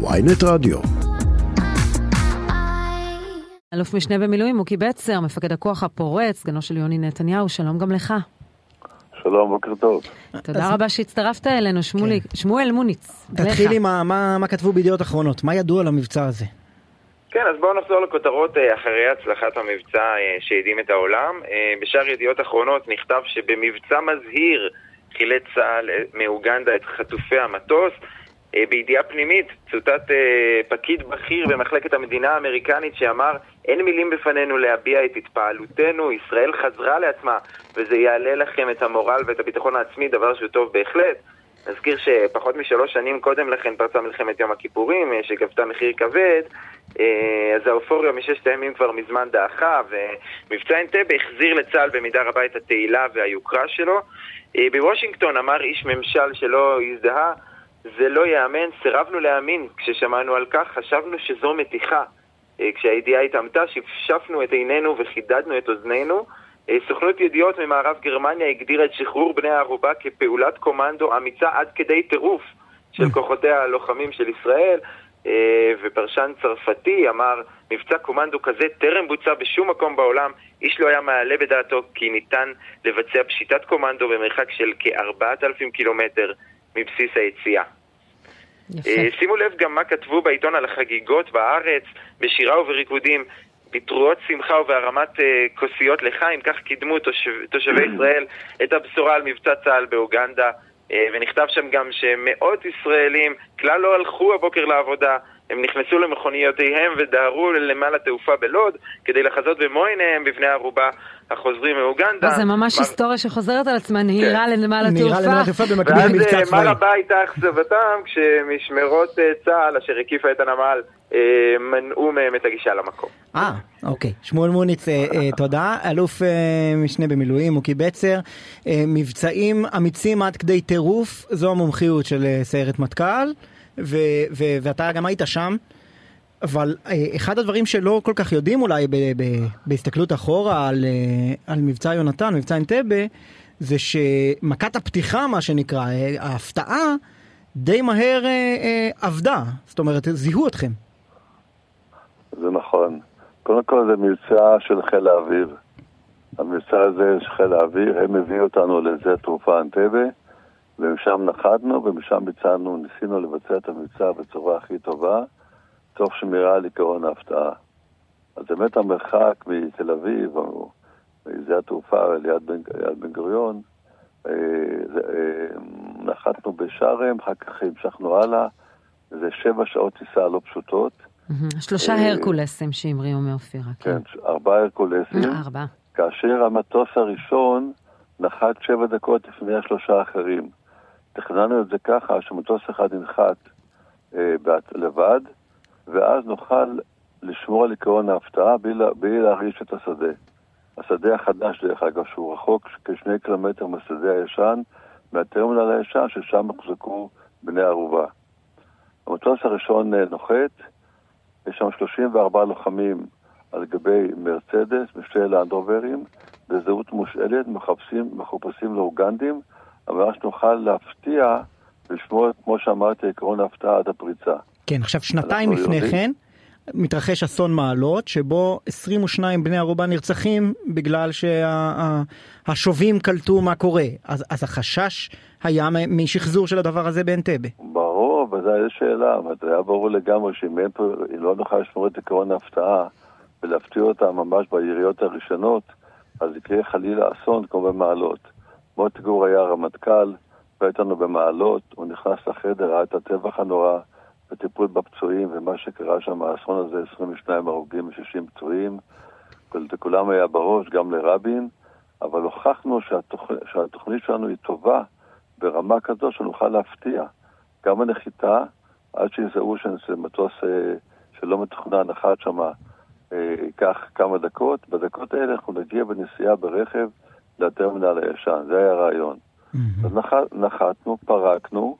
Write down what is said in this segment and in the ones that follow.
ויינט רדיו. אלוף משנה במילואים מוקי בצר, מפקד הכוח הפורץ, סגנו של יוני נתניהו, שלום גם לך. שלום, בוקר טוב. תודה רבה שהצטרפת אלינו, שמולי, שמואל מוניץ. תתחילי מה, מה, מה כתבו בידיעות אחרונות, מה ידוע על המבצע הזה? כן, אז בואו נחזור לכותרות אה, אחרי הצלחת המבצע אה, שהדהים את העולם. אה, בשאר ידיעות אחרונות נכתב שבמבצע מזהיר חילץ צה"ל מאוגנדה את חטופי המטוס. בידיעה פנימית צוטט פקיד בכיר במחלקת המדינה האמריקנית שאמר אין מילים בפנינו להביע את התפעלותנו, ישראל חזרה לעצמה וזה יעלה לכם את המורל ואת הביטחון העצמי, דבר שהוא טוב בהחלט. נזכיר שפחות משלוש שנים קודם לכן פרצה מלחמת יום הכיפורים, שגבתה מחיר כבד, אה, אז האופוריה מששת הימים כבר מזמן דעכה, ומבצע אנטבה החזיר לצה"ל במידה רבה את התהילה והיוקרה שלו. אה, בוושינגטון אמר איש ממשל שלא הזדהה, זה לא ייאמן, סירבנו להאמין כששמענו על כך, חשבנו שזו מתיחה. אה, כשהידיעה התעמתה, שפשפנו את עינינו וחידדנו את אוזנינו. סוכנות ידיעות ממערב גרמניה הגדירה את שחרור בני הערובה כפעולת קומנדו אמיצה עד כדי טירוף של כוחותיה הלוחמים של ישראל. אה, ופרשן צרפתי אמר, מבצע קומנדו כזה טרם בוצע בשום מקום בעולם, איש לא היה מעלה בדעתו כי ניתן לבצע פשיטת קומנדו במרחק של כ-4,000 קילומטר מבסיס היציאה. יפה. אה, שימו לב גם מה כתבו בעיתון על החגיגות בארץ, בשירה ובריקודים, פטרויות שמחה ובהרמת uh, כוסיות לחיים, כך קידמו תושב, תושבי ישראל את הבשורה על מבצע צה"ל באוגנדה. אה, ונכתב שם גם שמאות ישראלים כלל לא הלכו הבוקר לעבודה, הם נכנסו למכוניותיהם ודהרו לנמל התעופה בלוד כדי לחזות במו עיניהם בבני ערובה החוזרים מאוגנדה. זה ממש היסטוריה שחוזרת על עצמה, נהירה כן. לנמל התעופה. נהירה לנמל התעופה במקביל למבצע צבאי. ואז מה רבה הייתה אכזבתם כשמשמרות אה, צה"ל אשר הקיפה את הנמל אה, מנעו מהם את הגישה למקום. אה, אוקיי. שמואל מוניץ, אה, תודה. אלוף משנה במילואים, מוקי בצר. מבצעים אמיצים עד כדי טירוף, זו המומחיות של סיירת מטכ"ל, ואתה גם היית שם. אבל אחד הדברים שלא כל כך יודעים אולי בהסתכלות אחורה על, על מבצע יונתן, מבצע אנטבה, זה שמכת הפתיחה, מה שנקרא, ההפתעה, די מהר אה, אה, עבדה. זאת אומרת, זיהו אתכם. זה נכון. קודם כל זה מבצע של חיל האוויר. המבצע הזה של חיל האוויר, הם הביאו אותנו לזה תרופה אנטבה, ומשם נחתנו ומשם ביצענו, ניסינו לבצע את המבצע בצורה הכי טובה, תוך שמירה על עיקרון ההפתעה. אז באמת המרחק מתל אביב, או משדה התעופה ליד בן, בן גוריון, אה, אה, נחתנו בשארם, אחר כך המשכנו הלאה, זה שבע שעות טיסה לא פשוטות. שלושה אה, הרקולסים שהמריאו מאופירה. כן, כן ארבעה הרקולסים. ארבעה. כאשר המטוס הראשון נחת שבע דקות לפני השלושה האחרים. תכננו את זה ככה שמטוס אחד ינחת אה, לבד, ואז נוכל לשמור על עקרון ההפתעה בלי, בלי להרעיש את השדה. השדה החדש, דרך אגב, שהוא רחוק כשני קילומטר מהשדה הישן, מהטרמינל הישן, ששם הוחזקו בני ערובה. המטוס הראשון אה, נוחת, יש שם 34 לוחמים על גבי מרצדס ושתי לאנדרוברים, בזהות מושאלת, מחפשים, מחופשים לאוגנדים, אבל שנוכל להפתיע ולשמור, כמו שאמרתי, עקרון ההפתעה עד הפריצה. כן, עכשיו שנתיים לפני יודעים... כן, מתרחש אסון מעלות, שבו 22 בני ערובה נרצחים בגלל שהשובים שה, קלטו מה קורה. אז, אז החשש היה משחזור של הדבר הזה באנטבה. ברור, וזו הייתה שאלה, אבל זה היה ברור לגמרי שאם אין פה, לא נוכל לשמור את עקרון ההפתעה ולהפתיע אותה ממש ביריות הראשונות, אז יקרה חלילה אסון כמו במעלות. מוטי גור היה רמטכ"ל, והייתנו במעלות, הוא נכנס לחדר, ראה את הטבח הנורא. בטיפול בפצועים, ומה שקרה שם, האסון הזה, 22 הרוגים ו-60 פצועים, לכולם היה בראש, גם לרבין, אבל הוכחנו שהתוכ... שהתוכנית שלנו היא טובה ברמה כזו שנוכל להפתיע. גם הנחיתה, עד שיזהו שזה מטוס אה, שלא מתוכנן, נחת שם, אה, ייקח כמה דקות. בדקות האלה אנחנו נגיע בנסיעה ברכב לטרמינל הישן, זה היה הרעיון. Mm-hmm. אז נח... נחתנו, פרקנו,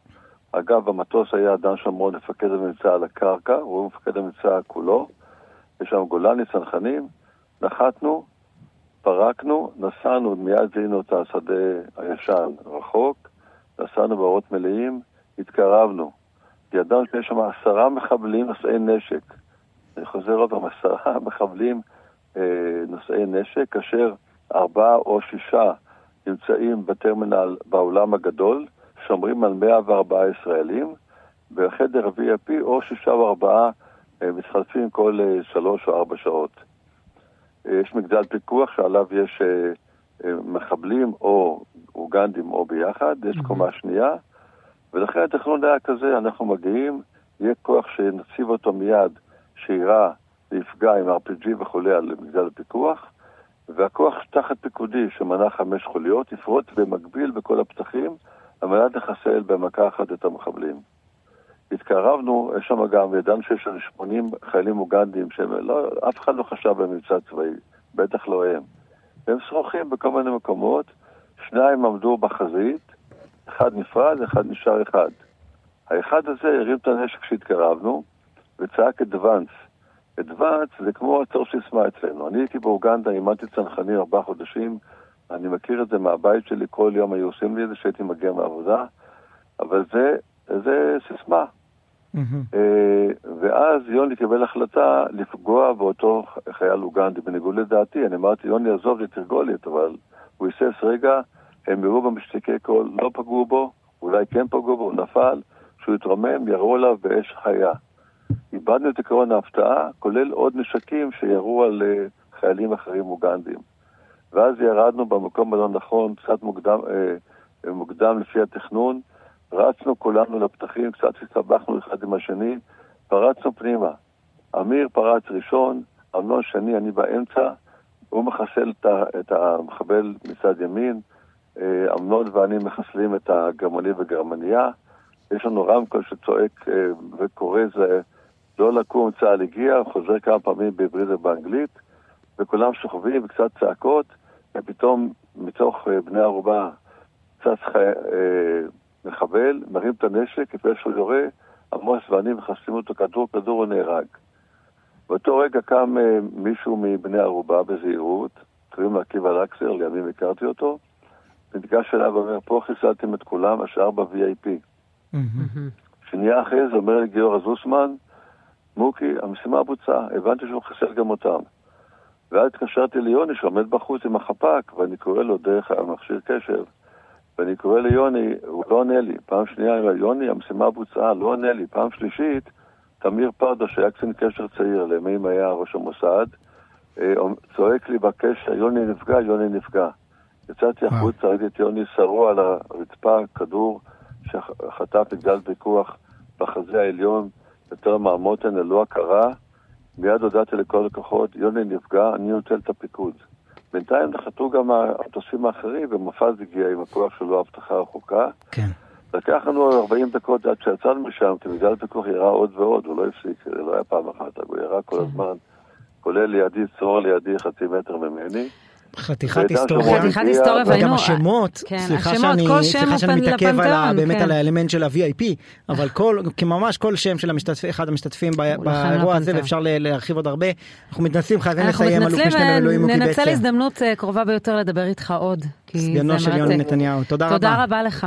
אגב, המטוס היה דן שומרון, מפקד המבצע על הקרקע, הוא מפקד המבצע כולו. יש שם גולני, צנחנים, נחתנו, פרקנו, נסענו, מיד זיהינו את השדה הישן רחוק, נסענו באורות מלאים, התקרבנו. ידענו שיש שם עשרה מחבלים נושאי נשק. אני חוזר עוד פעם, עשרה מחבלים אה, נושאי נשק, כאשר ארבעה או שישה נמצאים בטרמינל בעולם הגדול, שומרים על 104 ישראלים, בחדר VIP או שישה או ארבעה אה, מתחלפים כל אה, שלוש או ארבע שעות. אה, יש מגדל פיקוח שעליו יש מחבלים או אוגנדים או ביחד, יש Mhm. קומה שנייה, ולכן התכנון היה כזה, אנחנו מגיעים, יהיה כוח שנציב אותו מיד, שיירה ויפגע עם RPG וכולי על מגדל הפיקוח, והכוח תחת פיקודי שמנה חמש חוליות יפרוט במקביל בכל הפתחים על מנת לחסל במכה אחת את המחבלים. התקרבנו, יש שם גם, ידענו שיש לנו 80 חיילים אוגנדים שהם לא, אחד לא חשב במבצע צבאי, בטח לא הם. והם שרוכים בכל מיני מקומות, שניים עמדו בחזית, אחד נפרד, אחד נשאר אחד. האחד הזה הרים את הנשק כשהתקרבנו, וצעק אדוונס. אדוונס זה כמו הצור סיסמה אצלנו. אני הייתי באוגנדה, אימנתי צנחנים ארבעה חודשים, אני מכיר את זה מהבית שלי, כל יום היו עושים לי את זה כשהייתי מגיע מהעבודה, אבל זה, זה סיסמה. אה, ואז יוני קיבל החלטה לפגוע באותו חייל אוגנדי, בניגוד לדעתי. אני אמרתי, יוני, עזוב לי תרגולת, אבל הוא היסס רגע, הם יראו במשתיקי קול, לא פגעו בו, אולי כן פגעו בו, הוא נפל, כשהוא התרומם, ירו עליו באש חיה. איבדנו את עקרון ההפתעה, כולל עוד נשקים שירו על אה, חיילים אחרים אוגנדים. ואז ירדנו במקום הלא נכון, קצת מוקדם, אה, מוקדם לפי התכנון, רצנו כולנו לפתחים, קצת הסתבכנו אחד עם השני, פרצנו פנימה. אמיר פרץ ראשון, אמנון שני, אני באמצע, הוא מחסל את, המחבל מצד ימין, אה, אמנון ואני מחסלים את הגרמני וגרמניה. יש לנו רמקול שצועק אה, וקורא זה לא לקום, צה"ל הגיע, חוזר כמה פעמים בעברית ובאנגלית, וכולם שוכבים וקצת צעקות, ופתאום מתוך אה, בני ערובה צץ חי... אה, מחבל, מרים את הנשק, לפני שהוא יורה, עמוס ואני מחסלים אותו כדור, כדור הוא נהרג. באותו רגע קם אה, מישהו מבני ערובה בזהירות, קוראים לו עקיבא לקסר, לימים הכרתי אותו, וניגש אליו ואומר, פה חיסלתם את כולם, השאר ב-VIP. שנייה אחרי זה אומר לי גיורא זוסמן, מוקי, המשימה בוצעה, הבנתי שהוא חיסל גם אותם. ואז התקשרתי ליוני שעומד בחוץ עם החפ"ק, ואני קורא לו דרך המכשיר קשר, ואני קורא ליוני, הוא לא עונה לי. פעם שנייה יוני, המשימה בוצעה, לא עונה לי. פעם שלישית, תמיר פרדו, שהיה קצין קשר צעיר, לימים היה ראש המוסד, אה, צועק לי בקשר, יוני נפגע, יוני נפגע. יצאתי וואו. החוצה, ראיתי את יוני שרוע על הרצפה, כדור שחטף מגדל פיקוח בחזה העליון, יותר מהמותן ללא הכרה. מיד הודעתי לכל הכוחות, יוני נפגע, אני נוטל את הפיקוד. בינתיים נחתו גם המטוסים האחרים, ומופז הגיע עם הכוח שלו הבטחה רחוקה. כן. לקח לנו 40 דקות עד שיצאנו משם, כי מגדל הפיקוח ירה עוד ועוד, הוא לא הפסיק, זה לא היה פעם אחת, הוא ירה כל כן. הזמן, כולל לידי, צרור לידי חצי מטר ממני. חתיכת היסטוריה. חתיכת היסטוריה, וגם והיינו... השמות, כן, סליחה השמות, שאני, מתעכב לפנתיאון, באמת כן. על האלמנט של ה-VIP, אבל כל, ממש כל שם של אחד המשתתפים באירוע הזה, לפנתיאון. ואפשר להרחיב עוד הרבה. אנחנו מתנצלים, חייבים אנחנו לסיים, אלוף משנה במילואים מוקי בצר, הזדמנות אה, קרובה ביותר לדבר איתך עוד. כי זה סגנו של יוני מרתק. נתניהו. תודה רבה. תודה רבה לך.